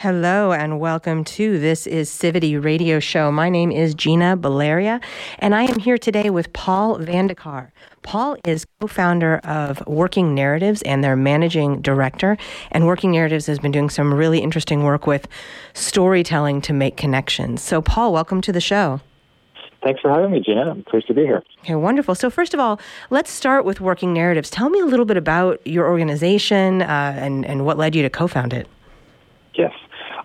Hello and welcome to This is Civity Radio Show. My name is Gina Baleria, and I am here today with Paul VanDeCarr. Paul is co-founder of Working Narratives and their managing director. And Working Narratives has been doing some really interesting work with storytelling to make connections. So, Paul, welcome to the show. Thanks for having me, Gina. I'm pleased to be here. Okay, wonderful. So, first of all, let's start with Working Narratives. Tell me a little bit about your organization uh, and, and what led you to co found it. Yes.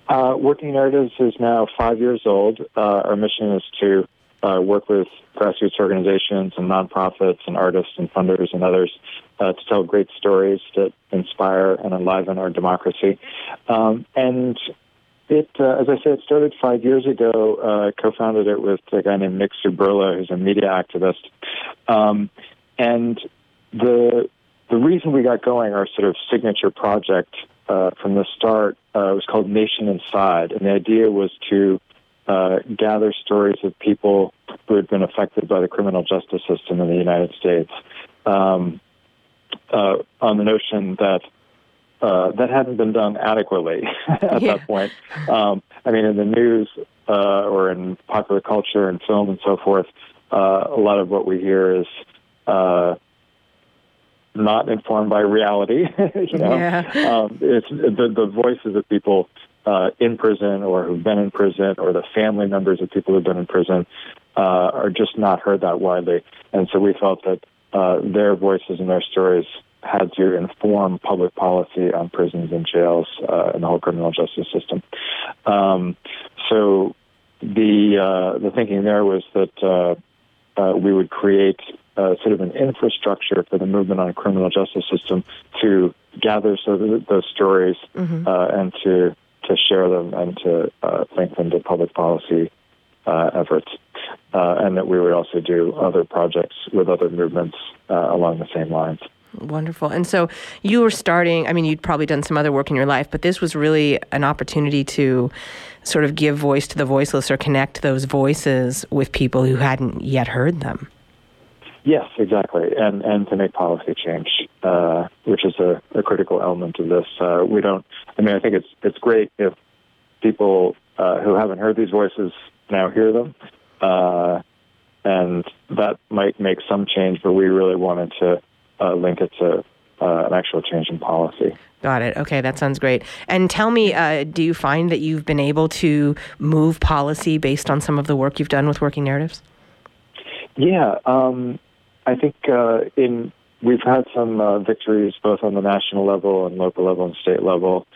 Uh, Working Narratives is now five years old. Uh, our mission is to uh, work with grassroots organizations and nonprofits and artists and funders and others uh, to tell great stories that inspire and enliven our democracy. Um, and it, uh, as I said, it started five years ago. Uh, co-founded it with a guy named Nick Szuberla, who's a media activist. Um, and the the reason we got going, our sort of signature project uh, from the start, uh, it was called Nation Inside, and the idea was to uh, gather stories of people who had been affected by the criminal justice system in the United States, um, uh, on the notion that uh, that hadn't been done adequately at Yeah. that point. Um, I mean, in the news uh, or in popular culture and film and so forth, uh, a lot of what we hear is uh, not informed by reality. you know, Yeah. um, it's the the voices of people uh, in prison or who've been in prison or the family members of people who've been in prison uh, are just not heard that widely. And so we felt that uh, their voices and their stories had to inform public policy on prisons and jails uh, and the whole criminal justice system. Um, so the uh, the thinking there was that uh, we would create uh, sort of an infrastructure for the movement on a criminal justice system to gather so th- those stories uh, and to to share them and to uh, link them to public policy uh, efforts, uh, and that we would also do other projects with other movements uh, along the same lines. Wonderful. And so you were starting, I mean, you'd probably done some other work in your life, but this was really an opportunity to sort of give voice to the voiceless or connect those voices with people who hadn't yet heard them. Yes, exactly, and and to make policy change, uh, which is a, a critical element of this. Uh, we don't. I mean, I think it's it's great if people uh, who haven't heard these voices now hear them, uh, and that might make some change. But we really wanted to uh, link it to uh, an actual change in policy. Got it. Okay, that sounds great. And tell me, uh, do you find that you've been able to move policy based on some of the work you've done with working narratives? Yeah, um, I think uh, in we've had some uh, victories both on the national level and local level and state level.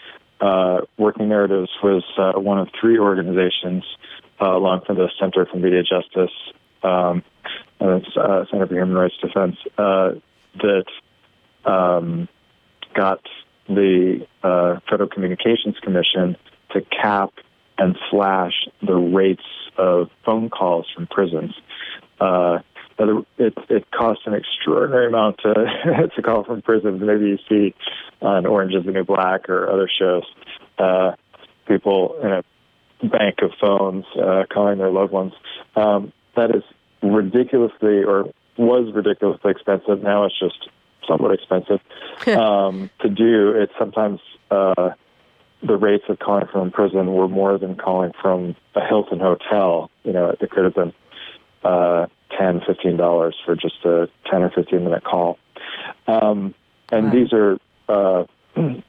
Uh, Working Narratives was uh, one of three organizations, uh, along with the Center for Media Justice um, and uh, Center for Human Rights Defense, uh, that um, got the uh, Federal Communications Commission to cap and slash the rates of phone calls from prisons. Uh, it, it costs an extraordinary amount to, to call from prisons. Maybe you see on Orange is the New Black or other shows, uh, people in a bank of phones uh, calling their loved ones. Um, that is ridiculously, or was ridiculously expensive. Now it's just somewhat expensive um, to do. It's sometimes uh, the rates of calling from prison were more than calling from a Hilton hotel. You know, it could have been uh, ten, fifteen dollars for just a ten or fifteen minute call. Um, and Wow. these are, uh, you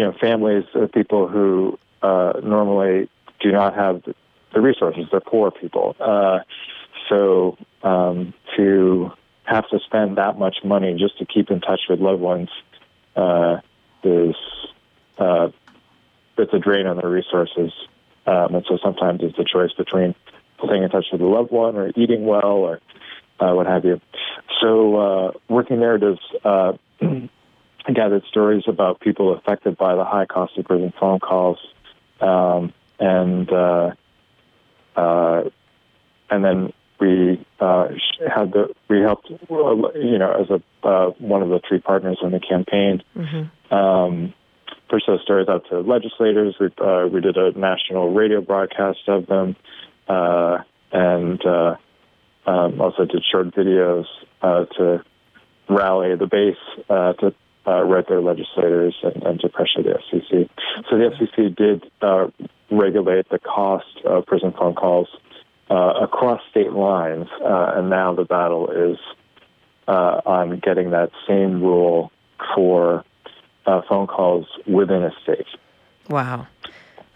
know, families of people who uh, normally do not have the, the resources. They're poor people. Uh, so um, to have to spend that much money just to keep in touch with loved ones uh, is uh, it's a drain on their resources. Um, and so sometimes it's a choice between staying in touch with a loved one or eating well or uh, what have you. So uh, working narratives uh, gathered stories about people affected by the high cost of prison phone calls, um, and uh, uh, and then we uh, had the we helped you know as a uh, one of the three partners in the campaign mm-hmm. um, push those stories out to legislators. We uh, we did a national radio broadcast of them, uh, and uh, um, also did short videos uh, to rally the base uh, to uh, write their legislators and, and, to pressure the FCC. So the FCC did uh, regulate the cost of prison phone calls across state lines, uh, and now the battle is uh, on getting that same rule for uh, phone calls within a state. Wow.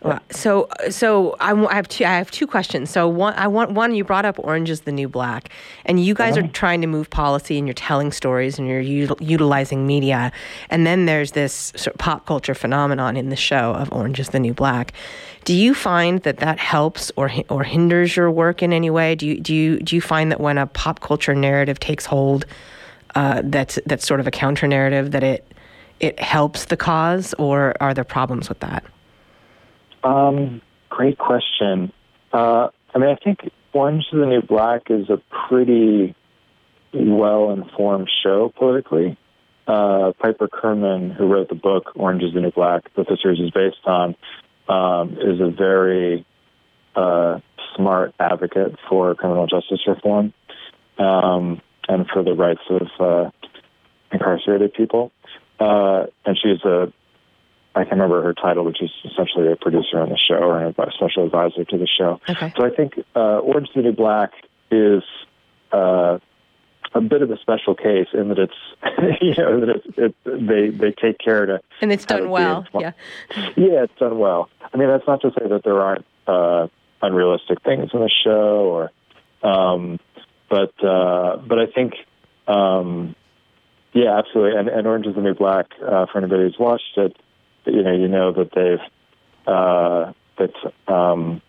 Well, so, so I, I, have two. I have two questions. So, one, I want one. You brought up "Orange is the New Black," and you guys uh-huh. are trying to move policy, and you're telling stories, and you're util- utilizing media. And then there's this sort of pop culture phenomenon in the show of "Orange is the New Black." Do you find that that helps or or hinders your work in any way? Do you do you do you find that when a pop culture narrative takes hold, uh, that's that's sort of a counter narrative that it it helps the cause, or are there problems with that? Um, great question. Uh, I mean, I think Orange is the New Black is a pretty well informed show politically. Uh, Piper Kerman, who wrote the book Orange is the New Black, that the series is based on, um, is a very uh, smart advocate for criminal justice reform um, and for the rights of uh, incarcerated people. Uh, and she's a I can't remember her title, which is essentially a producer on the show or a special advisor to the show. Okay. So I think uh, Orange City Black is uh, a bit of a special case in that it's you know that it's, it, they they take care to and it's done well. Yeah. Yeah, it's done well. I mean, that's not to say that there aren't uh, unrealistic things in the show, or um, but uh, but I think. Um, yeah, absolutely. And, and Orange is the New Black, uh, for anybody who's watched it, you know, you know that they've uh, that's um,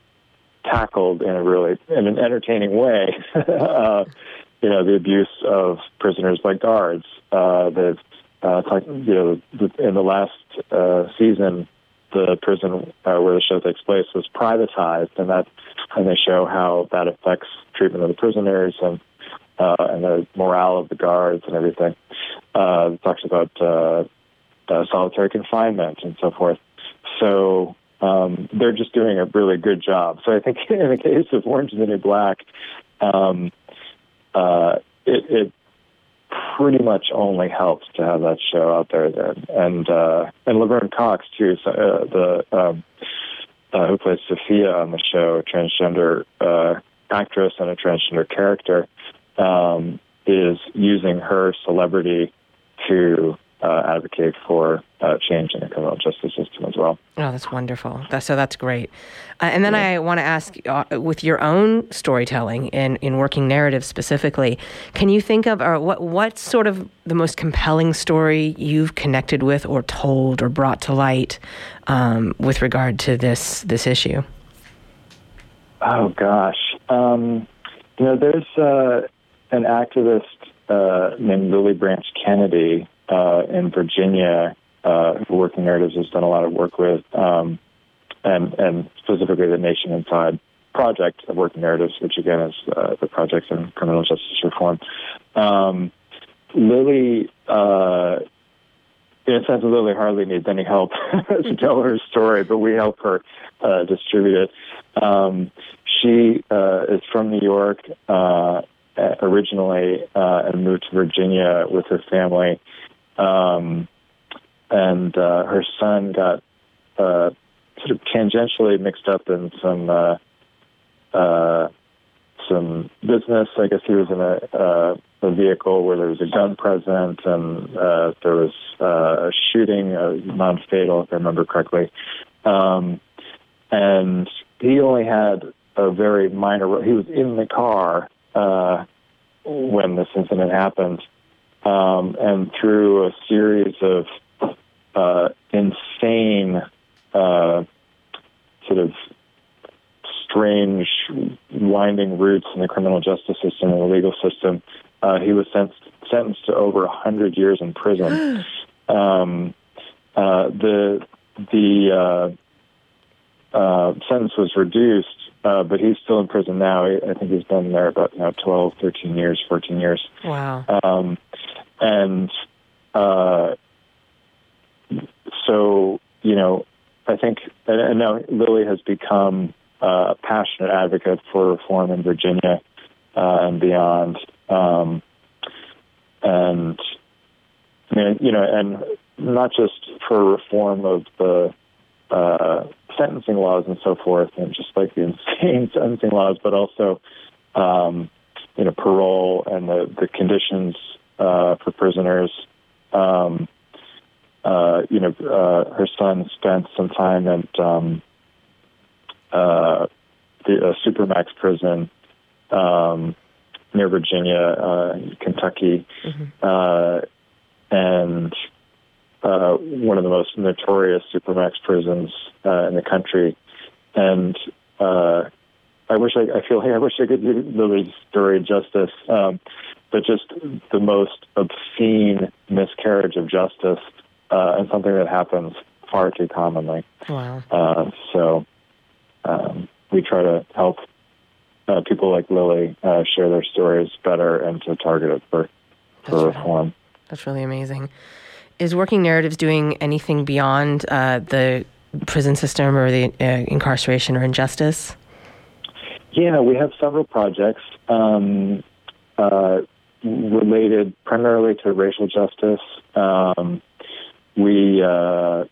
tackled in a really in an entertaining way. uh, you know, the abuse of prisoners by guards. Uh, they've uh, you know, in the last uh, season, the prison uh, where the show takes place was privatized, and that and they show how that affects treatment of the prisoners and uh, and the morale of the guards and everything. Uh, it talks about uh, uh, solitary confinement and so forth. So um, they're just doing a really good job. So I think in the case of Orange is the New Black, um, uh, it, it, pretty much only helps to have that show out there. Then. And uh, and Laverne Cox too, so, uh, the um, uh, who plays Sophia on the show, a transgender uh, actress and a transgender character, um, is using her celebrity to uh, advocate for uh, change in the criminal justice system as well. Oh, that's wonderful. That's, so that's great. Uh, and then yeah. I want to ask, uh, with your own storytelling and in working narrative specifically, can you think of or what what's sort of the most compelling story you've connected with or told or brought to light um, with regard to this this issue? Oh gosh, um, you know, there's uh, an activist uh, named Lily Branch Kennedy uh, in Virginia, uh, who Working Narratives has done a lot of work with, um, and, and specifically the Nation Inside project of Working Narratives, which again is uh, the project in criminal justice reform. Um, Lillie, uh, in a sense, Lillie hardly needs any help to tell her story, but we help her uh, distribute it. Um, she uh, is from New York uh, originally uh, and moved to Virginia with her family um, and uh, her son got uh, sort of tangentially mixed up in some uh, uh, some business. I guess he was in a, uh, a vehicle where there was a gun present, and uh, there was uh, a shooting, uh, non-fatal, if I remember correctly. Um, and he only had a very minor. He was in the car uh, when this incident happened, um, and through a series of uh, insane, uh, sort of strange, winding routes in the criminal justice system and the legal system, uh, he was sentenced, sentenced to over 100 years in prison. um, uh, the the uh, uh, sentence was reduced, uh, but he's still in prison now. I think he's been there about you know, 12, 13 years, 14 years. Wow. Um, and uh, so, you know, I think, and, now Lillie has become uh, a passionate advocate for reform in Virginia uh, and beyond. Um, and, I mean, you know, and not just for reform of the uh, sentencing laws and so forth, and just like the insane sentencing laws, but also, um, you know, parole and the, the conditions uh, for prisoners. Um, uh, you know, uh, her son spent some time at um, uh, the uh, Supermax prison um, near Virginia, uh, Kentucky, mm-hmm. uh, and uh, one of the most notorious Supermax prisons uh, in the country. And uh, I wish I, I feel like I wish I could do Lillie's story justice, um, but just the most obscene miscarriage of justice uh, and something that happens far too commonly. Wow. Uh, so um, we try to help uh, people like Lillie uh, share their stories better and to target it for, for That's reform. Right. That's really amazing. Is Working Narratives doing anything beyond uh, the prison system or the uh, incarceration or injustice? Yeah, we have several projects um, related primarily to racial justice. Um, we uh,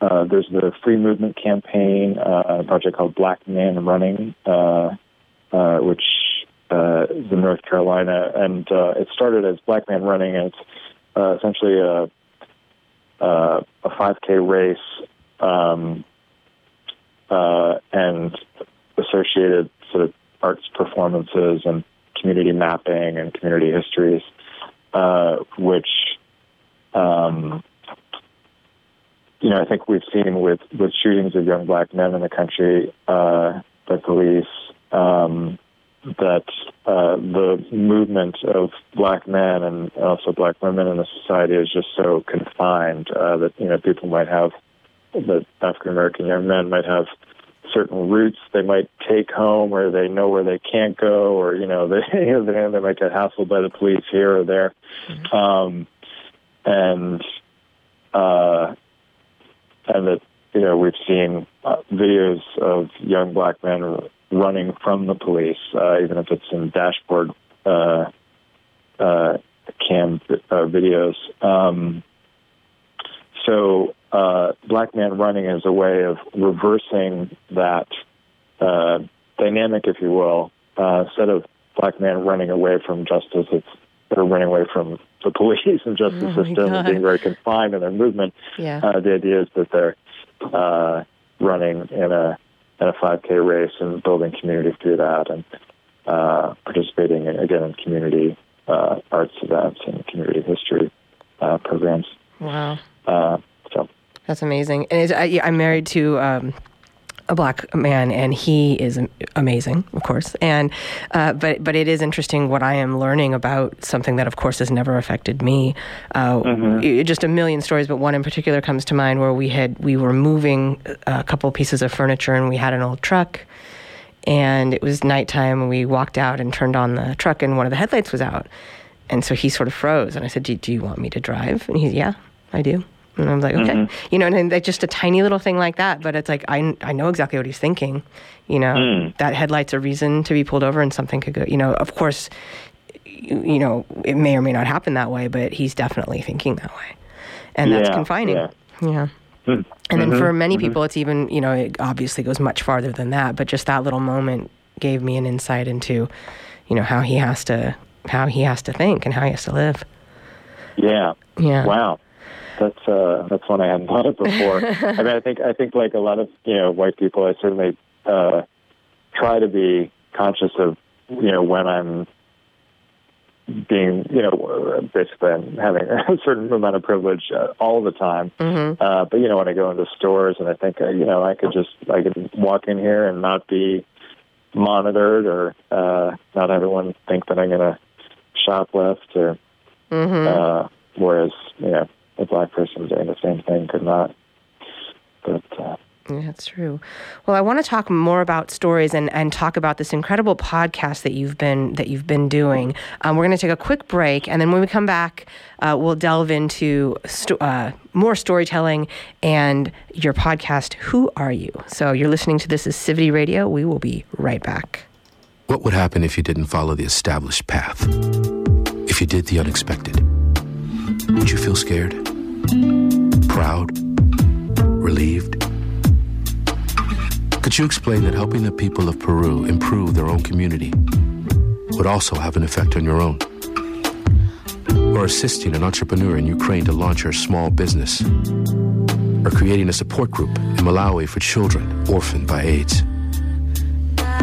uh, there's the free movement campaign, uh, a project called Black Man Running, uh, uh, which uh, is in North Carolina, and it started as Black Man Running, and it's essentially a a 5K race um, and associated sort of arts performances and community mapping and community histories, which um, you know, I think we've seen with, with shootings of young black men in the country uh, by police um, that uh, the movement of black men and also black women in the society is just so confined uh, that you know people might have that African American young men might have certain routes they might take home, or they know where they can't go, or you know they you know, they, they might get hassled by the police here or there, mm-hmm. um, and uh, and that you know we've seen uh, videos of young black men running from the police, uh, even if it's in dashboard uh, uh, cam uh, videos. Um, so, uh, black man running is a way of reversing that uh, dynamic, if you will. instead of black man running away from justice, it's they're running away from the police and justice oh system and being very confined in their movement. Yeah. Uh, the idea is that they're uh, running in a in a 5K race and building community through that, and uh, participating in, again in community uh, arts events and community history uh, programs. Wow. Uh, so that's amazing. And I, I'm married to. Um, a black man, and he is amazing, of course. And uh, but but it is interesting what I am learning about something that, of course, has never affected me. Uh, mm-hmm. Just a million stories, but one in particular comes to mind where we had we were moving a couple pieces of furniture, and we had an old truck. And it was nighttime, and we walked out and turned on the truck, and one of the headlights was out. And so he sort of froze, and I said, "Do, do you want me to drive?" And he's, "Yeah, I do." And I was like, okay, mm-hmm. you know, and then just a tiny little thing like that, but it's like I I know exactly what he's thinking. You know, mm. that headlight's a reason to be pulled over, and something could go. You know, of course, you, you know, it may or may not happen that way, but he's definitely thinking that way, and that's yeah, confining. Yeah. yeah. Mm. And then mm-hmm, for many mm-hmm. people, it's even you know it obviously goes much farther than that, but just that little moment gave me an insight into, you know, how he has to how he has to think and how he has to live. Yeah. Yeah. Wow that's uh, that's one I hadn't thought of before. I mean, I think I think like a lot of you know white people, I certainly uh, try to be conscious of you know when I'm being you know basically I'm having a certain amount of privilege uh, all the time. Mm-hmm. Uh, but you know when I go into stores and I think uh, you know I could just I could walk in here and not be monitored or uh, not everyone think that I'm going to shoplift or mm-hmm. uh, whereas you know a black person doing the same thing could not. But uh, yeah, that's true. Well, I want to talk more about stories and, and talk about this incredible podcast that you've been that you've been doing. Um, we're going to take a quick break, and then when we come back, uh, we'll delve into sto- uh, more storytelling and your podcast. Who are you? So you're listening to this is Civity Radio. We will be right back. What would happen if you didn't follow the established path? If you did the unexpected? Would you feel scared? Proud? Relieved? Could you explain that helping the people of Peru improve their own community would also have an effect on your own? Or assisting an entrepreneur in Ukraine to launch her small business? Or creating a support group in Malawi for children orphaned by AIDS?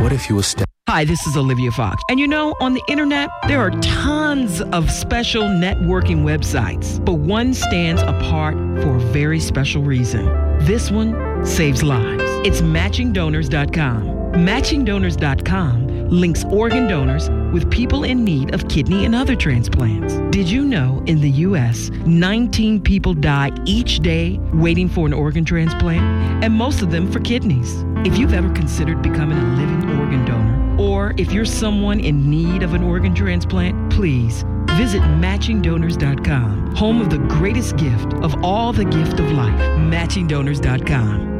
What if you were established Hi, this is Olivia Fox. And you know, on the internet, there are tons of special networking websites, but one stands apart for a very special reason. This one saves lives. It's matchingdonors.com. Matchingdonors.com links organ donors with people in need of kidney and other transplants. Did you know in the U.S., 19 people die each day waiting for an organ transplant, and most of them for kidneys? If you've ever considered becoming a living organ donor, or if you're someone in need of an organ transplant, please visit matchingdonors.com, home of the greatest gift of all the gift of life, matchingdonors.com.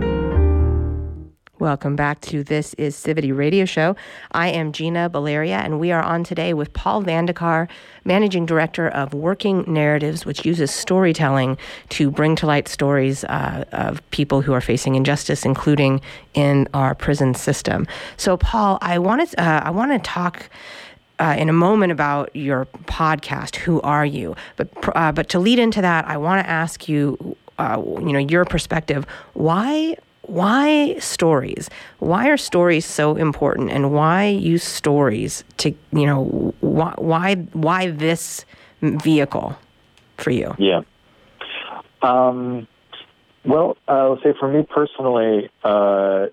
Welcome back to This is Civity Radio Show. I am Gina Baleria, and we are on today with Paul VanDeCarr, Managing Director of Working Narratives, which uses storytelling to bring to light stories uh, of people who are facing injustice, including in our prison system. So, Paul, I wanted uh, I want to talk. Uh, in a moment about your podcast, who are you? But uh, but to lead into that, I want to ask you, uh, you know, your perspective. Why why stories? Why are stories so important, and why use stories to you know why why why this vehicle for you? Yeah. Um, well, I'll say for me personally, uh,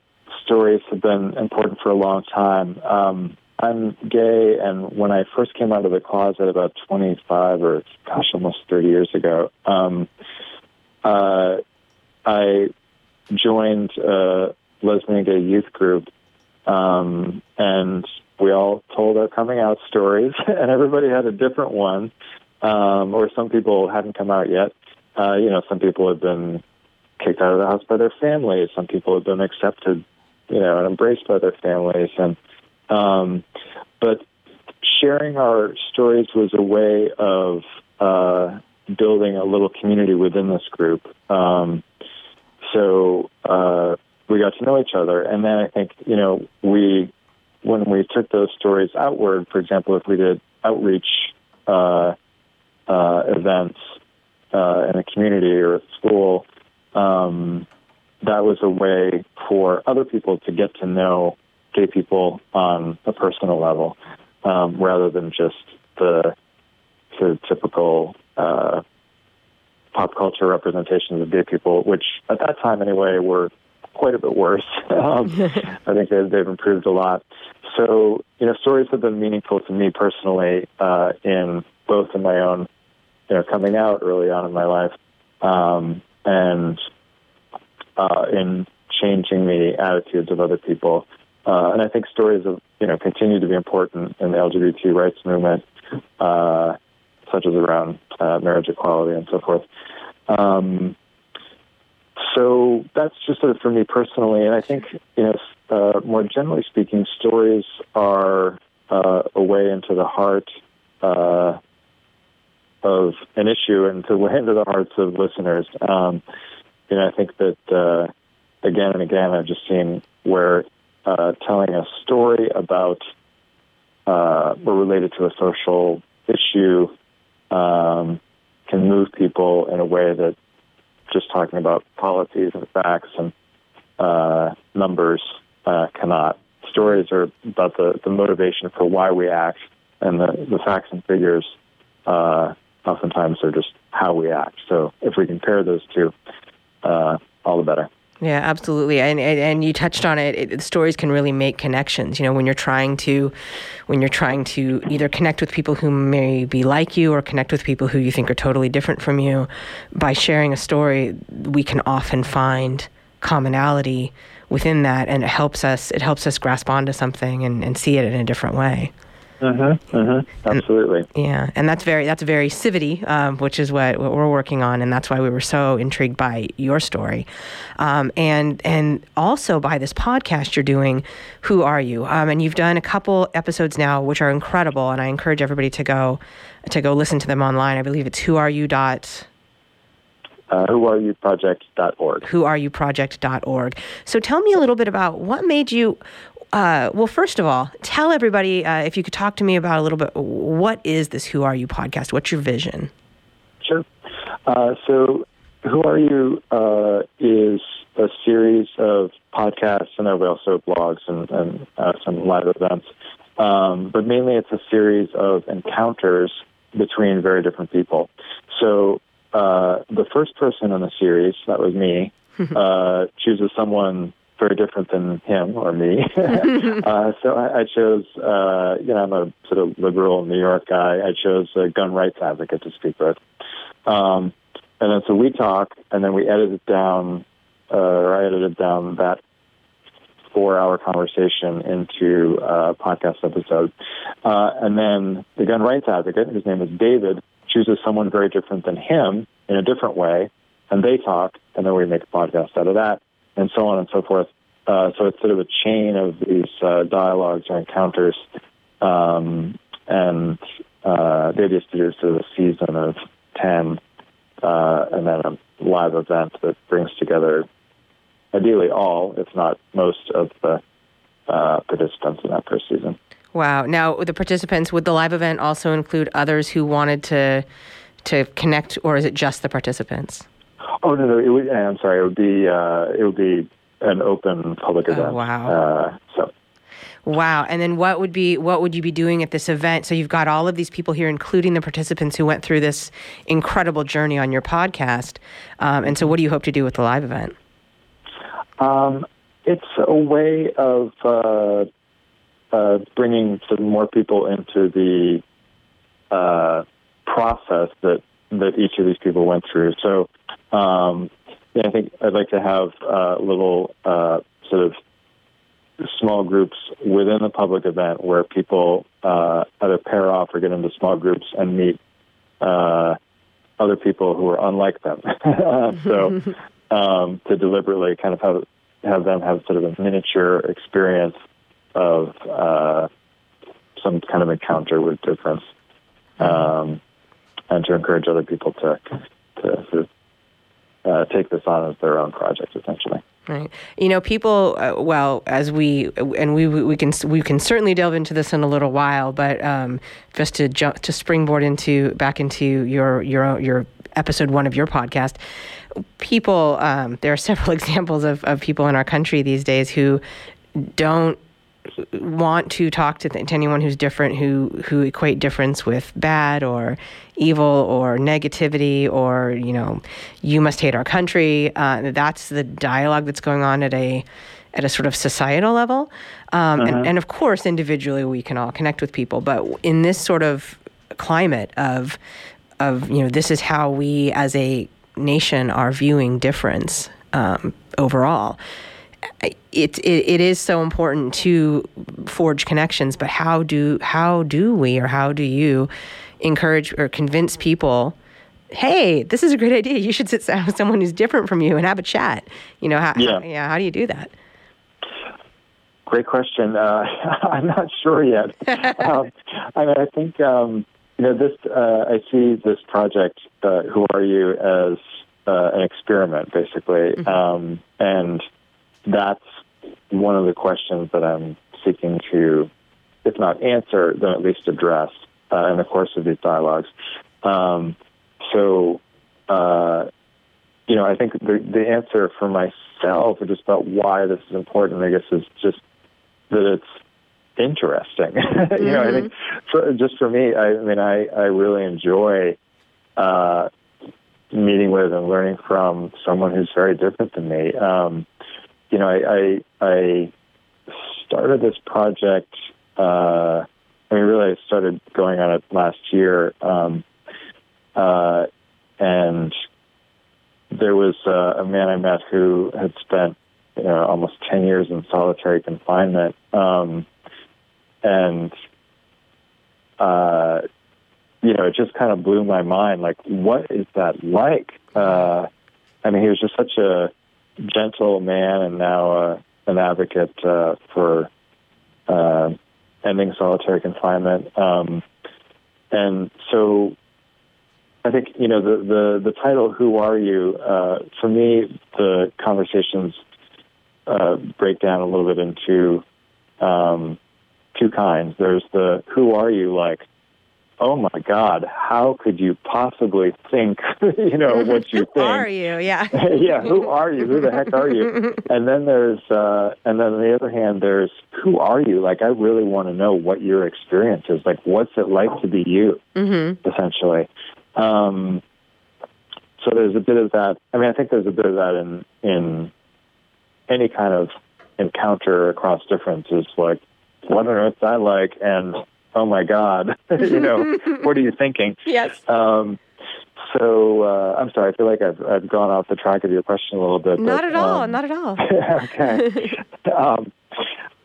stories have been important for a long time. Um, I'm gay, and when I first came out of the closet about 25 or gosh, almost 30 years ago, um, uh, I joined a lesbian gay youth group, um, and we all told our coming out stories, and everybody had a different one, um, or some people hadn't come out yet. Uh, you know, some people had been kicked out of the house by their families. Some people had been accepted, you know, and embraced by their families, and um, but sharing our stories was a way of uh, building a little community within this group. Um, so uh, we got to know each other, and then I think you know we when we took those stories outward. For example, if we did outreach uh, uh, events uh, in a community or a school, um, that was a way for other people to get to know gay people on a personal level, um, rather than just the, the typical uh, pop culture representations of gay people, which at that time anyway were quite a bit worse. um, I think they've, they've improved a lot. So, you know, stories have been meaningful to me personally uh, in both in my own, you know, coming out early on in my life um, and uh, in changing the attitudes of other people. Uh, and I think stories of, you know, continue to be important in the LGBT rights movement. Uh, such as around uh, marriage equality and so forth. Um, so that's just sort of for me personally, and I think you know, uh, more generally speaking, stories are uh, a way into the heart uh, of an issue and to way into the hearts of listeners. Um, you know, I think that uh, again and again, I've just seen where uh, telling a story about uh, or related to a social issue um, can move people in a way that just talking about policies and facts and uh, numbers uh, cannot. Stories are about the, the motivation for why we act, and the, the facts and figures uh, oftentimes are just how we act. So if we compare those two, uh, all the better. Yeah, absolutely. And, and and you touched on it. it. Stories can really make connections. You know, when you're trying to, when you're trying to either connect with people who may be like you or connect with people who you think are totally different from you, by sharing a story, we can often find commonality within that, and it helps us. It helps us grasp onto something and, and see it in a different way. Mm-hmm, mm-hmm, absolutely. And, yeah, and that's very that's very Civity, um, which is what, what we're working on, and that's why we were so intrigued by your story, um, and and also by this podcast you're doing. Who are you? Um, and you've done a couple episodes now, which are incredible, and I encourage everybody to go to go listen to them online. I believe it's who are you dot. Uh, whoareyouproject.org. Whoareyouproject.org. So tell me a little bit about what made you, uh, well, first of all, tell everybody uh, if you could talk to me about a little bit what is this Who Are You podcast? What's your vision? Sure. Uh, so, Who Are You uh, is a series of podcasts, and there will also blogs and, and uh, some live events. Um, but mainly, it's a series of encounters between very different people. So, uh, the first person in the series, that was me, chooses someone very different than him or me. uh, so I, I chose, uh, you know, I'm a sort of liberal New York guy. I chose a gun rights advocate to speak with. Um, and then so we talk, and then we edited it down, uh, or I edited down that four-hour conversation into a podcast episode. Uh, and then the gun rights advocate, whose name is David, chooses someone very different than him in a different way, and they talk, and then we make a podcast out of that and so on and so forth. Uh, so it's sort of a chain of these uh, dialogues or encounters, um, and uh, the idea is to do sort of a season of ten, uh, and then a live event that brings together, ideally all, if not most, of the uh, participants in that first season. Wow! Now, the participants would the live event also include others who wanted to to connect, or is it just the participants? Oh no, no. It would, I'm sorry. It would be uh, it would be an open public Oh, event. wow. Uh, so Wow. And then what would be what would you be doing at this event? So you've got all of these people here, including the participants who went through this incredible journey on your podcast. Um, and so, what do you hope to do with the live event? um, it's a way of uh, uh, bringing some more people into the uh, process that that each of these people went through. So, um, yeah, I think I'd like to have uh, little uh, sort of small groups within the public event where people uh, either pair off or get into small groups and meet uh, other people who are unlike them. so um, to deliberately kind of have have them have sort of a miniature experience of uh, some kind of encounter with difference, um, and to encourage other people to to sort of uh, take this on as their own project, essentially. Right. You know, people. Uh, well, as we and we we can we can certainly delve into this in a little while, but um, just to jump to springboard into back into your your your episode one of your podcast. People, um, there are several examples of, of people in our country these days who don't want to talk to, th- to anyone who's different who who equate difference with bad or evil or negativity or you know you must hate our country uh, that's the dialogue that's going on at a at a sort of societal level. Um, and, and of course individually we can all connect with people but in this sort of climate of of you know this is how we as a nation are viewing difference um, overall it, it it is so important to forge connections, but how do how do we or how do you encourage or convince people? Hey, this is a great idea. You should sit down with someone who's different from you and have a chat. You know, how, Yeah. how, yeah, how do you do that? Great question. Uh, I'm not sure yet. um, I mean, I think um, you know this. Uh, I see this project. Uh, Who are you? As uh, an experiment, basically, um, and that's one of the questions that I'm seeking to, if not answer, then at least address uh, in the course of these dialogues. Um, so, uh, you know, I think the, the answer for myself, or just about why this is important, I guess, is just that it's interesting. you know, I think for, just for me, I, I mean, I, I really enjoy uh, meeting with and learning from someone who's very different than me. Um, you know, I, I, I started this project. Uh, I mean, really, I started going on it last year, um, uh, and there was uh, a man I met who had spent you know, almost ten years in solitary confinement, um, and uh, you know, it just kind of blew my mind. Like, what is that like? Uh, I mean, he was just such a gentle man, and now uh, an advocate uh, for uh, ending solitary confinement. Um, and so, I think you know the the the title "Who Are You?" Uh, for me, the conversations uh, break down a little bit into um, two kinds. There's the "Who are you?" like oh my God, how could you possibly think, you know, what you think? who are you? Yeah. yeah, who are you? Who the heck are you? And then there's, uh, and then on the other hand, there's, who are you? Like, I really want to know what your experience is. Like, what's it like to be you, Mm-hmm. essentially? Um, so there's a bit of that. I mean, I think there's a bit of that in, in any kind of encounter across differences, like, what on earth that like? And, oh my God, you know, what are you thinking? Yes. Um, so uh, I'm sorry. I feel like I've, I've gone off the track of your question a little bit. Not but, at all. um, Not at all. okay. um,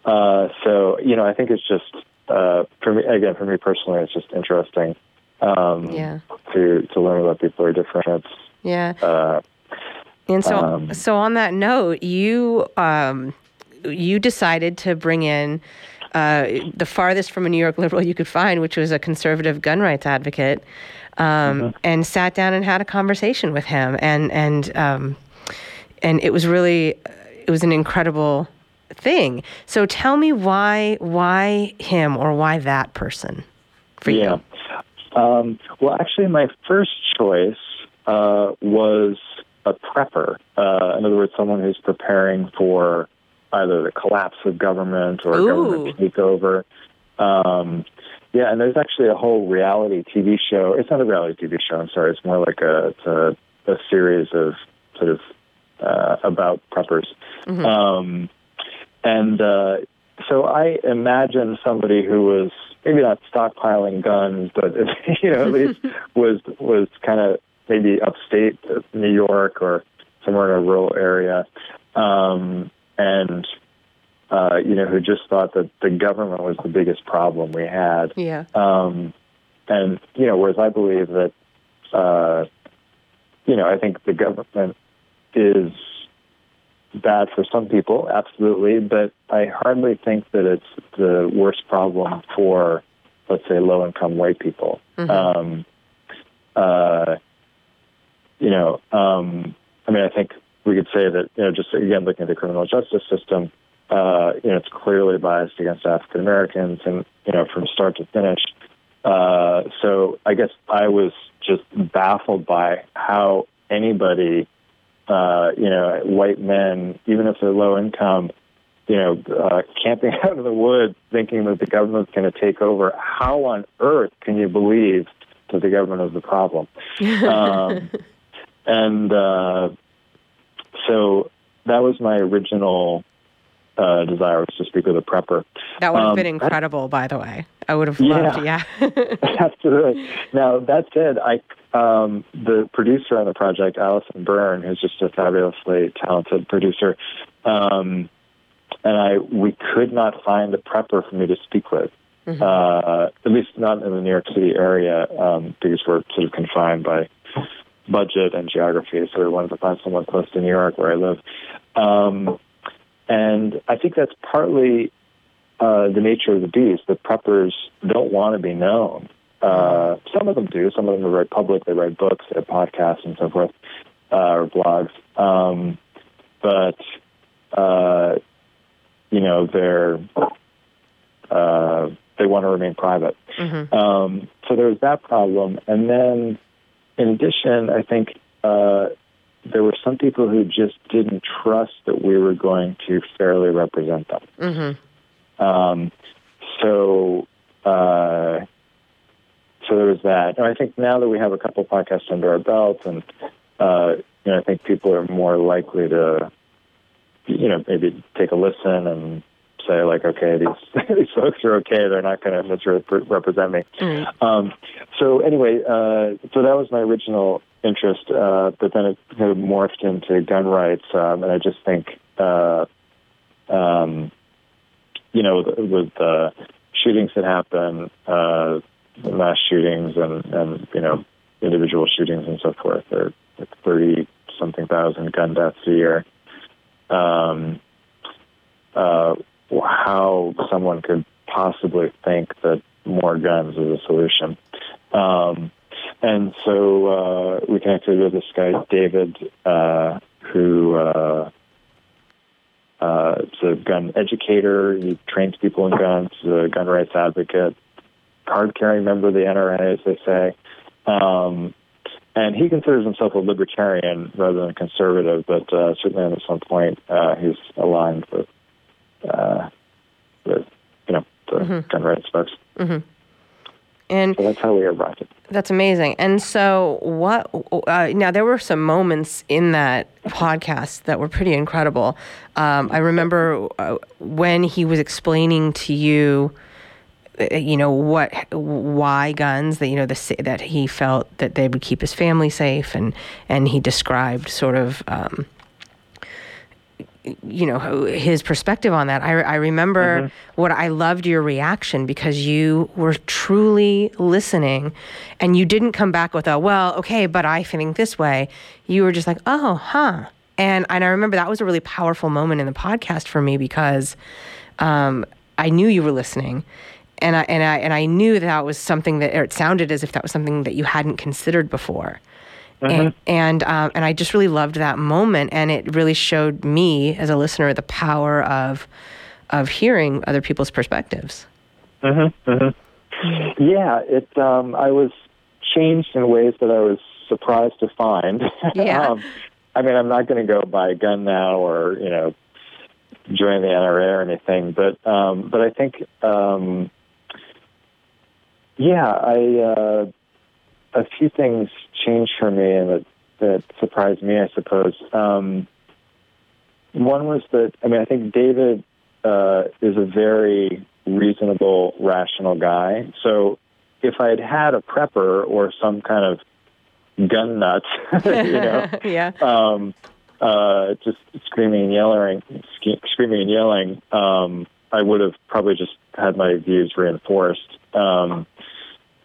uh, so you know, I think it's just uh, for me again. For me personally, it's just interesting um, Yeah. to to learn about people who are different. Yeah. uh, And so, Um, so on that note, you um, you decided to bring in uh, the farthest from a New York liberal you could find, which was a conservative gun rights advocate, um, and sat down and had a conversation with him, and and um, and it was really it was an incredible thing. So tell me why why him or why that person for yeah. you? Um, well, actually, my first choice uh, was a prepper. Uh, in other words, someone who's preparing for either the collapse of government or Ooh. government takeover. Um, yeah, and there's actually a whole reality TV show. It's not a reality TV show. I'm sorry. It's more like a it's a, a series of sort of uh, about preppers. Um, and uh, so I imagine somebody who was maybe not stockpiling guns, but you know at least was was kind of maybe upstate New York or somewhere in a rural area, um, and uh, you know who just thought that the government was the biggest problem we had. Yeah. Um, and you know, whereas I believe that, uh, you know, I think the government is bad for some people, absolutely, but I hardly think that it's the worst problem for, let's say, low-income white people. Um, uh, you know, um, I mean, I think we could say that, you know, just again looking at the criminal justice system, uh, you know, it's clearly biased against African Americans, and you know, from start to finish. Uh, so I guess I was just baffled by how anybody, uh, you know, white men, even if they're low income, you know, uh, camping out in the woods, thinking that the government's going to take over. How on earth can you believe that the government is the problem? um, and uh, so that was my original uh, desire was to speak with a prepper. That would have Um, been incredible, by the way. I would have Yeah. loved, yeah. Absolutely. Now that said, I um, the producer on the project, Allison Byrne, who's just a fabulously talented producer, um, and I we could not find a prepper for me to speak with. Uh, at least not in the New York City area, um, because we're sort of confined by budget and geography. So we wanted to find someone close to New York, where I live. Um, and I think that's partly uh, the nature of the beast. The preppers don't want to be known. Uh, some of them do. Some of them are very public. They write books, they have podcasts, and so forth, uh, or blogs. Um, but uh, you know, they're uh, they want to remain private. Um, so there's that problem, and then in addition, I think uh, there were some people who just didn't trust that we were going to fairly represent them. Mm-hmm. Um, so, uh, so there was that. And I think now that we have a couple podcasts under our belt, and uh, you know, I think people are more likely to, you know, maybe take a listen and say like, okay, these these folks are okay. They're not going to misrepresent me. Mm. Um, so anyway, uh, so that was my original interest, uh, but then it kind of morphed into gun rights, um, and I just think, uh, um, you know, with the shootings that happen, uh, mass shootings, and and you know, individual shootings and so forth, there are thirty something thousand gun deaths a year. Um, uh, how someone could possibly think that more guns is a solution. Um, and so uh, we connected with this guy, David, uh, who uh, uh, is a gun educator. He trains people in guns, he's a gun rights advocate, card carrying member of the NRA, as they say. Um, and he considers himself a libertarian rather than conservative, but uh, certainly at some point uh, he's aligned with uh, with you know the mm-hmm. gun rights folks. Mm-hmm. And so that's how we arrived. That's amazing. And so, what? Uh, now there were some moments in that podcast that were pretty incredible. Um, I remember uh, when he was explaining to you, uh, you know, what, why guns that you know the that he felt that they would keep his family safe, and and he described sort of. Um, you know his perspective on that. I, I remember mm-hmm. what I loved your reaction because you were truly listening, and you didn't come back with a well, okay, but I think this way. You were just like, oh, huh. And and I remember that was a really powerful moment in the podcast for me because um, I knew you were listening, and I and I and I knew that, that was something that or it sounded as if that was something that you hadn't considered before. Mm-hmm. And and, um, and I just really loved that moment, and it really showed me as a listener the power of of hearing other people's perspectives. Mm-hmm, mm-hmm. Yeah, it. Um, I was changed in ways that I was surprised to find. Yeah. um, I mean, I'm not going to go buy a gun now, or you know, join the NRA or anything. But um, but I think, um, yeah, I. Uh, a few things changed for me and that, that surprised me, I suppose. Um, one was that, I mean, I think David uh, is a very reasonable, rational guy. So if I had had a prepper or some kind of gun nut, you know, yeah. um, uh, just screaming and yelling, screaming and yelling, um, I would have probably just had my views reinforced. Um,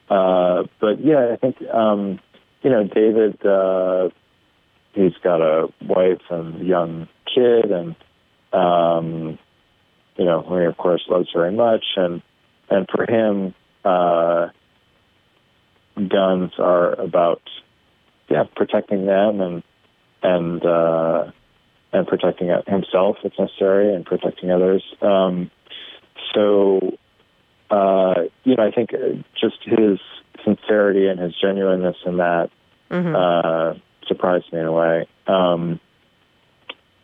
uh, but yeah, I think um, you know David. Uh, he's got a wife and young kid, and um, you know, he of course loves very much, and and for him, uh, guns are about yeah protecting them and and uh, and protecting himself if necessary, and protecting others. Um, so uh, you know, I think just his sincerity and his genuineness in that mm-hmm. uh, surprised me in a way. Um,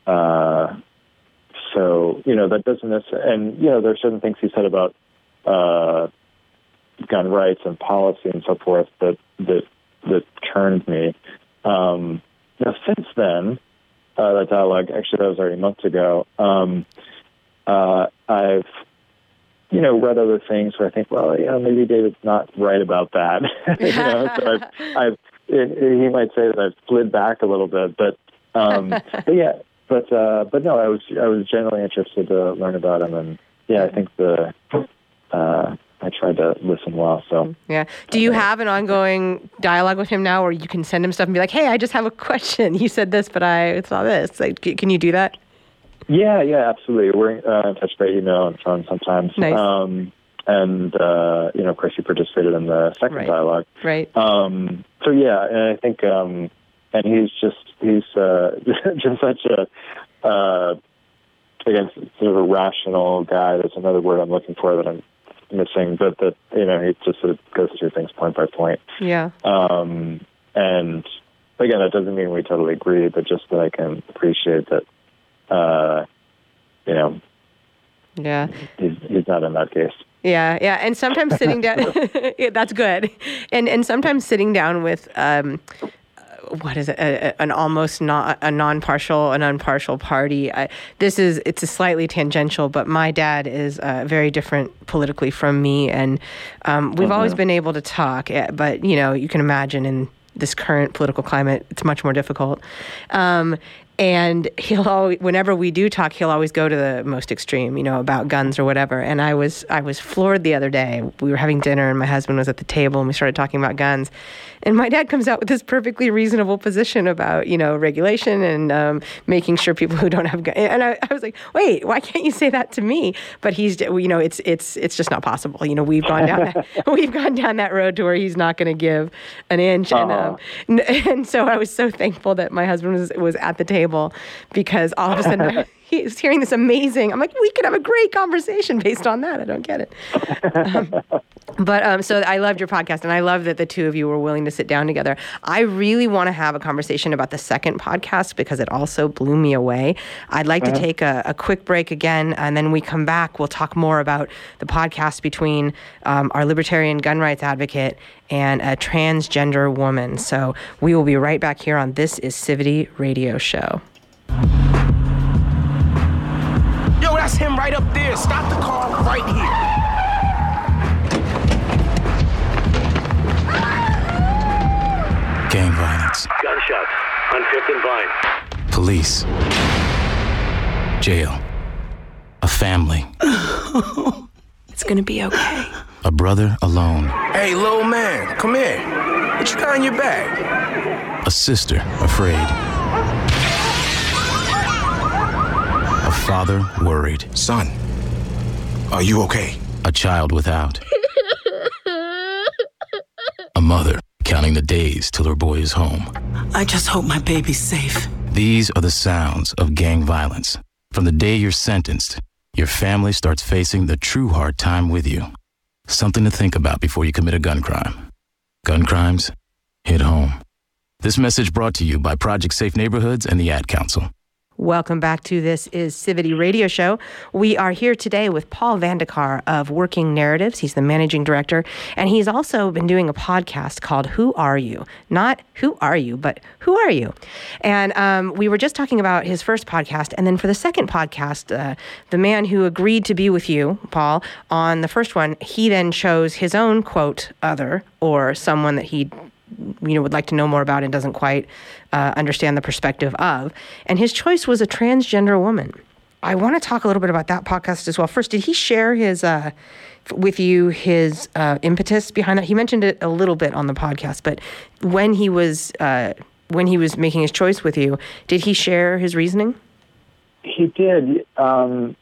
uh, so you know that doesn't necessarily, and you know there are certain things he said about uh, gun rights and policy and so forth that that that turned me. Um, now since then, uh, that dialogue actually that was already months ago. Um, uh, I've you know, read other things where I think, well, you know, maybe David's not right about that. you know, so I've, I've it, it, he might say that I've slid back a little bit, but, um, but yeah, but, uh, but no, I was, I was generally interested to learn about him, and yeah, I think the, uh, I tried to listen well. So yeah, do you have an ongoing dialogue with him now, where you can send him stuff and be like, "Hey, I just have a question. You said this, but I saw this." Like, can you do that? Yeah, yeah, absolutely. We're uh, in touch by email and phone sometimes. Nice. Um, and uh, you know, of course, he participated in the second right. dialogue. Right. Um, so yeah, and I think, um, and he's just he's uh, just such a uh, again sort of a rational guy. There's another word I'm looking for that I'm missing, but that you know he just sort of goes through things point by point. Yeah. Um, and again, that doesn't mean we totally agree, but just that I can appreciate that uh, you know, yeah, he's, he's not in that case. Yeah, yeah, and sometimes sitting down, yeah, that's good, and and sometimes sitting down with um, what is it? A, a, an almost not a non-partial, an unpartial party. I, this is it's a slightly tangential, but my dad is uh, very different politically from me, and um, we've always been able to talk. eh, But you know, you can imagine in this current political climate, it's much more difficult. Um, and he'll always, whenever we do talk, he'll always go to the most extreme, you know, about guns or whatever. And I was, I was floored the other day. We were having dinner, and my husband was at the table, and we started talking about guns. And my dad comes out with this perfectly reasonable position about, you know, regulation and um, making sure people who don't have guns. And I, I was like, wait, why can't you say that to me? But he's, you know, it's, it's, it's just not possible. You know, we've gone down, that, we've gone down that road to where he's not going to give an inch. And, um, and so I was so thankful that my husband was, was at the table because all of a sudden he's hearing this amazing. I'm like, we could have a great conversation based on that. I don't get it. Um, but um, so I loved your podcast, and I love that the two of you were willing to sit down together. I really want to have a conversation about the second podcast because it also blew me away. I'd like to take a, a quick break again, and then we come back. We'll talk more about the podcast between um, our libertarian gun rights advocate and a transgender woman. So we will be right back here on This Is Civility Radio Show. Yo, that's him right up there. Stop the car right here. Gang violence, Gunshots on Fifth and Vine. police, jail, a family, It's gonna be okay. a brother alone, Hey, little man, come here. What you got in your bag? a sister afraid, a father worried, Son, are you okay? a child without, a mother counting the days till her boy is home. I just hope my baby's safe. These are the sounds of gang violence. From the day you're sentenced, your family starts facing the true hard time with you. Something to think about before you commit a gun crime. Gun crimes hit home. This message brought to you by Project Safe Neighborhoods and the Ad Council. Welcome back to This is Civility Radio Show. We are here today with Paul VanDeCarr of Working Narratives. He's the managing director, and he's also been doing a podcast called Who Are You? Not Who Are You, but Who Are You? And um, we were just talking about his first podcast, and then for the second podcast, uh, the man who agreed to be with you, Paul, on the first one, he then chose his own quote, other, or someone that he you know would like to know more about and doesn't quite uh, understand the perspective of. And his choice was a transgender woman. I want to talk a little bit about that podcast as well. First did he share his uh, with you his uh, impetus behind that? He mentioned it a little bit on the podcast but when he was uh, when he was making his choice with you did he share his reasoning? He did. Um,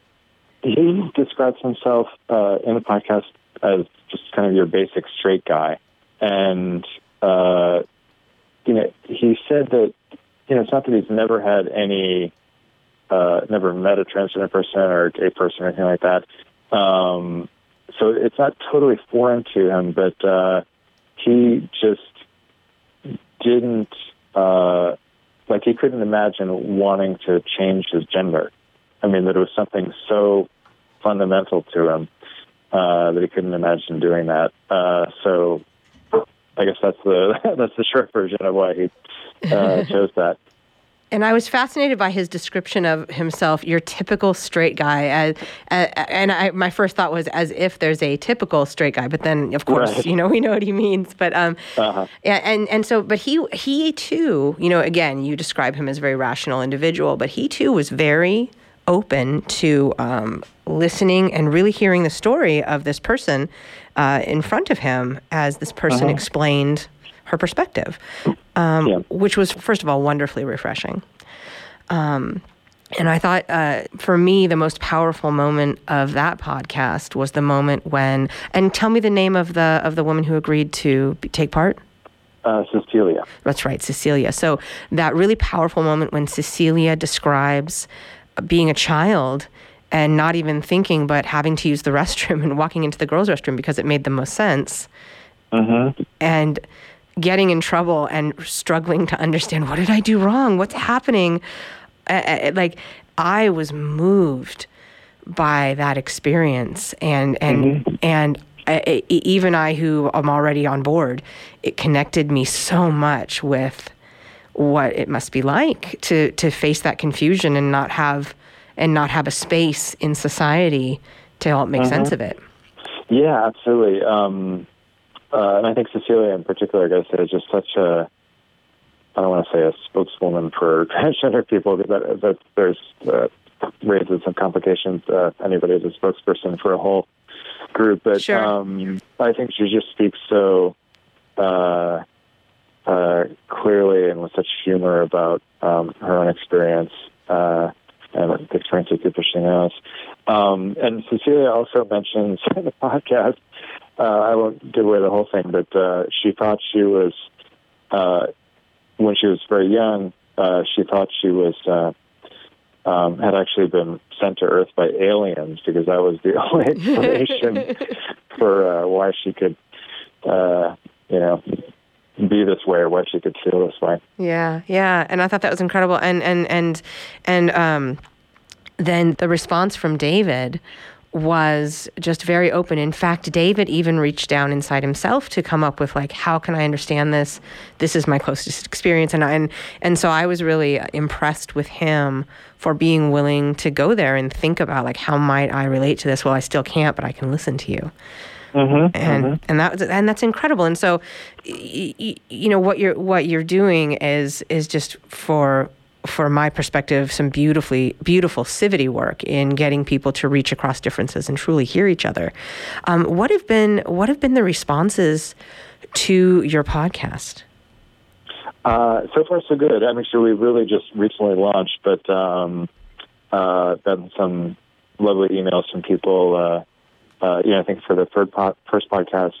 he describes himself uh, in the podcast as just kind of your basic straight guy, and uh, you know, he said that you know it's not that he's never had any, uh, never met a transgender person or a gay person or anything like that. Um, so it's not totally foreign to him, but uh, he just didn't uh, like he couldn't imagine wanting to change his gender. I mean, that it was something so fundamental to him uh, that he couldn't imagine doing that. Uh, so I guess that's the that's the short version of why he uh, chose that. And I was fascinated by his description of himself, your typical straight guy. As, uh, and I, my first thought was as if there's a typical straight guy, but then of course, Right. you know, we know what he means. But um, Uh-huh. and and so, but he he too, you know, again, you describe him as a very rational individual, but he too was very open to um, listening and really hearing the story of this person uh, in front of him as this person explained her perspective, um, Yeah. which was first of all wonderfully refreshing. Um, and I thought, uh, for me, the most powerful moment of that podcast was the moment when. And tell me the name of the of the woman who agreed to take part. Uh, Cecilia. That's right, Cecilia. So that really powerful moment when Cecilia describes being a child and not even thinking, but having to use the restroom and walking into the girls' restroom because it made the most sense. And getting in trouble and struggling to understand what did I do wrong? What's happening? Uh, uh, like I was moved by that experience, and and and I, I- even I, who am already on board, it connected me so much with what it must be like to to face that confusion and not have and not have a space in society to help make mm-hmm. sense of it. Yeah, absolutely. Um, uh, and I think Cecilia in particular, I guess, is just such a I don't want to say a spokeswoman for transgender people because that, that there's uh, raises some complications. Uh, anybody is a spokesperson for a whole group, but sure. um, I think she just speaks so uh, uh, clearly and with such humor about um, her own experience uh, and the experience of people she knows. Um, and Cecilia also mentions in the podcast. Uh, I won't give away the whole thing, but uh, she thought she was uh, when she was very young. Uh, she thought she was uh, um, had actually been sent to Earth by aliens because that was the only explanation for uh, why she could, uh, you know, be this way or why she could feel this way. Yeah, yeah, and I thought that was incredible, and and and and um, then the response from David was just very open. In fact, David even reached down inside himself to come up with like, how can I understand this? This is my closest experience, and and and so I was really impressed with him for being willing to go there and think about like, how might I relate to this? Well, I still can't, but I can listen to you. Mm-hmm, and mm-hmm. and that and that's incredible. And so, y- you know what you're what you're doing is is just for for my perspective, some beautifully beautiful civility work in getting people to reach across differences and truly hear each other. Um, what have been what have been the responses to your podcast? Uh, so far, so good. I mean, sure, we really just recently launched, but um, uh, gotten some lovely emails from people. Uh, uh, you know, I think for the third po- first podcast,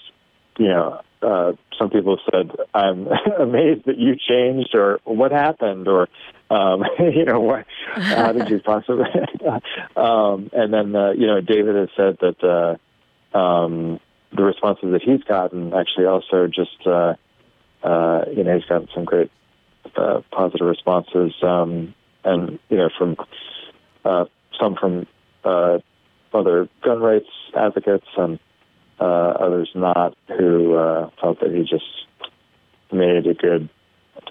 you know, uh, some people said, "I'm amazed that you changed," or "What happened?" or um, you know, what, how did you possibly? um, and then, uh, you know, David has said that uh, um, the responses that he's gotten actually also just, uh, uh, you know, he's gotten some great uh, positive responses, um, and you know, from uh, some from uh, other gun rights advocates and uh, others not, who uh, felt that he just made a good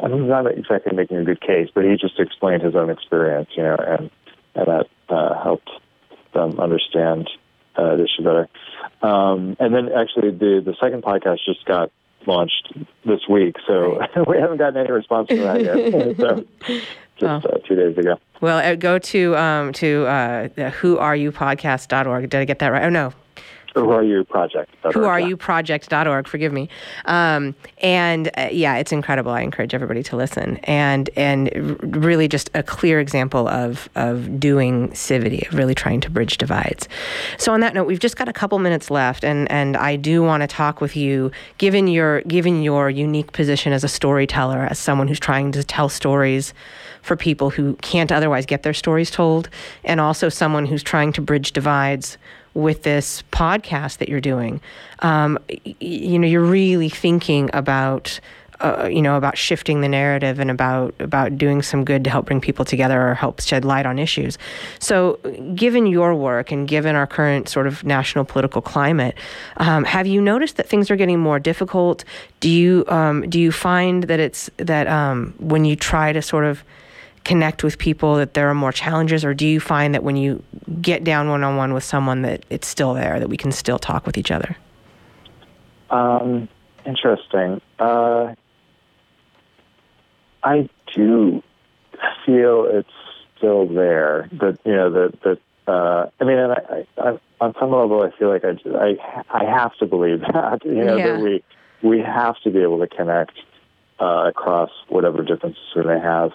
I'm not exactly making a good case, but he just explained his own experience, you know, and and that uh, helped them understand uh, the issue better. Um, and then actually, the the second podcast just got launched this week, so we haven't gotten any response from that yet. so just uh, two days ago. Well, uh, go to um, to uh, whoareyoupodcast.org. Did I get that right? Oh no, who are you project? Who are you project.org, forgive me. Um, and uh, yeah, it's incredible. I encourage everybody to listen. And and really just a clear example of of doing civility, of really trying to bridge divides. So on that note, we've just got a couple minutes left and and I do want to talk with you given your given your unique position as a storyteller, as someone who's trying to tell stories for people who can't otherwise get their stories told, and also someone who's trying to bridge divides with this podcast that you're doing. Um, you know, you're really thinking about. Uh, you know about shifting the narrative and about about doing some good to help bring people together or help shed light on issues. So, given your work and given our current sort of national political climate, um, have you noticed that things are getting more difficult? Do you um, do you find that it's that um, when you try to sort of connect with people that there are more challenges or do you find that when you get down one-on-one with someone that it's still there that we can still talk with each other um, interesting uh, i do feel it's still there that you know that that uh, I mean, and I, I, on some level, I feel like I, I, I have to believe that you know yeah. that we we have to be able to connect uh, across whatever differences we may have.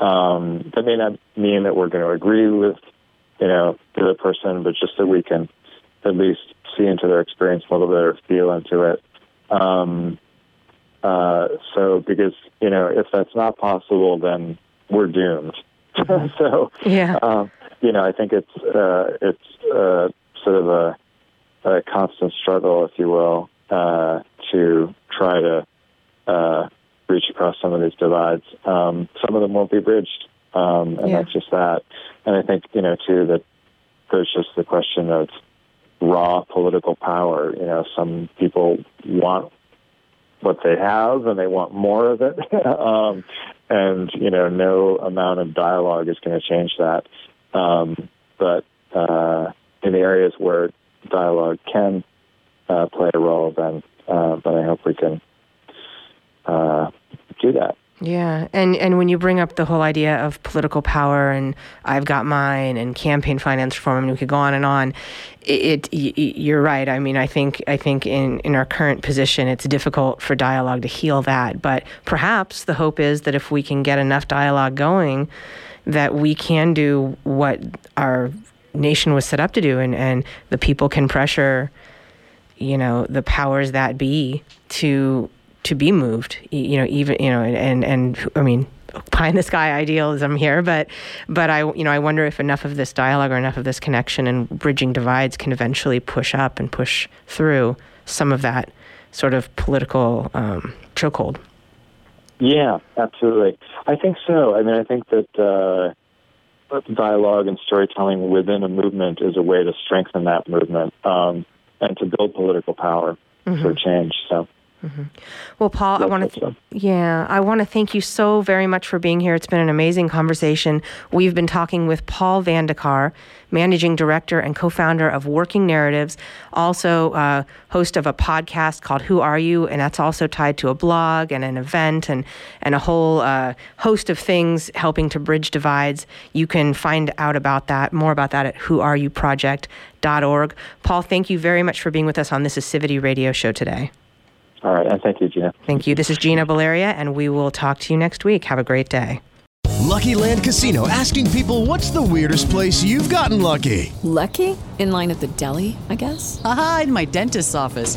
Um, that may not mean that we're going to agree with, you know, the other person, but just that we can at least see into their experience a little bit or feel into it. Um, uh, so, because you know, if that's not possible, then we're doomed. so, yeah, um, you know, I think it's uh, it's uh, sort of a, a constant struggle, if you will, uh, to try to uh, reach across some of these divides. Um, some of them won't be bridged, um, and yeah. that's just that. And I think you know too that there's just the question of raw political power. You know, some people want what they have and they want more of it. um, and you know, no amount of dialogue is going to change that. Um, but uh, in the areas where dialogue can uh, play a role, then uh, then I hope we can uh, do that. Yeah, and and when you bring up the whole idea of political power and I've got mine and campaign finance reform, and we could go on and on. It, it, you're right. I mean, I think I think in in our current position, it's difficult for dialogue to heal that. But perhaps the hope is that if we can get enough dialogue going, that we can do what our nation was set up to do, and and the people can pressure, you know, the powers that be to to be moved you know even you know and and and i mean pie in the sky idealism here but but i you know i wonder if enough of this dialogue or enough of this connection and bridging divides can eventually push up and push through some of that sort of political um, chokehold. Yeah absolutely. I think so. I mean i think that uh, dialogue and storytelling within a movement is a way to strengthen that movement um, and to build political power mm-hmm. for change so Mm-hmm. Well, Paul, I want to, th- yeah, I want to thank you so very much for being here. It's been an amazing conversation. We've been talking with Paul VanDeCarr, managing director and co-founder of Working Narratives, also uh, host of a podcast called Who Are You, and that's also tied to a blog and an event and and a whole uh, host of things helping to bridge divides. You can find out about that, more about that at WhoAreYouProject.org. Paul, thank you very much for being with us on this Acidity Radio Show today. All right, and thank you, Gina. Thank you. This is Gina Baleria, and we will talk to you next week. Have a great day. Lucky Land Casino asking people what's the weirdest place you've gotten lucky? Lucky? In line at the deli, I guess? Aha, in my dentist's office.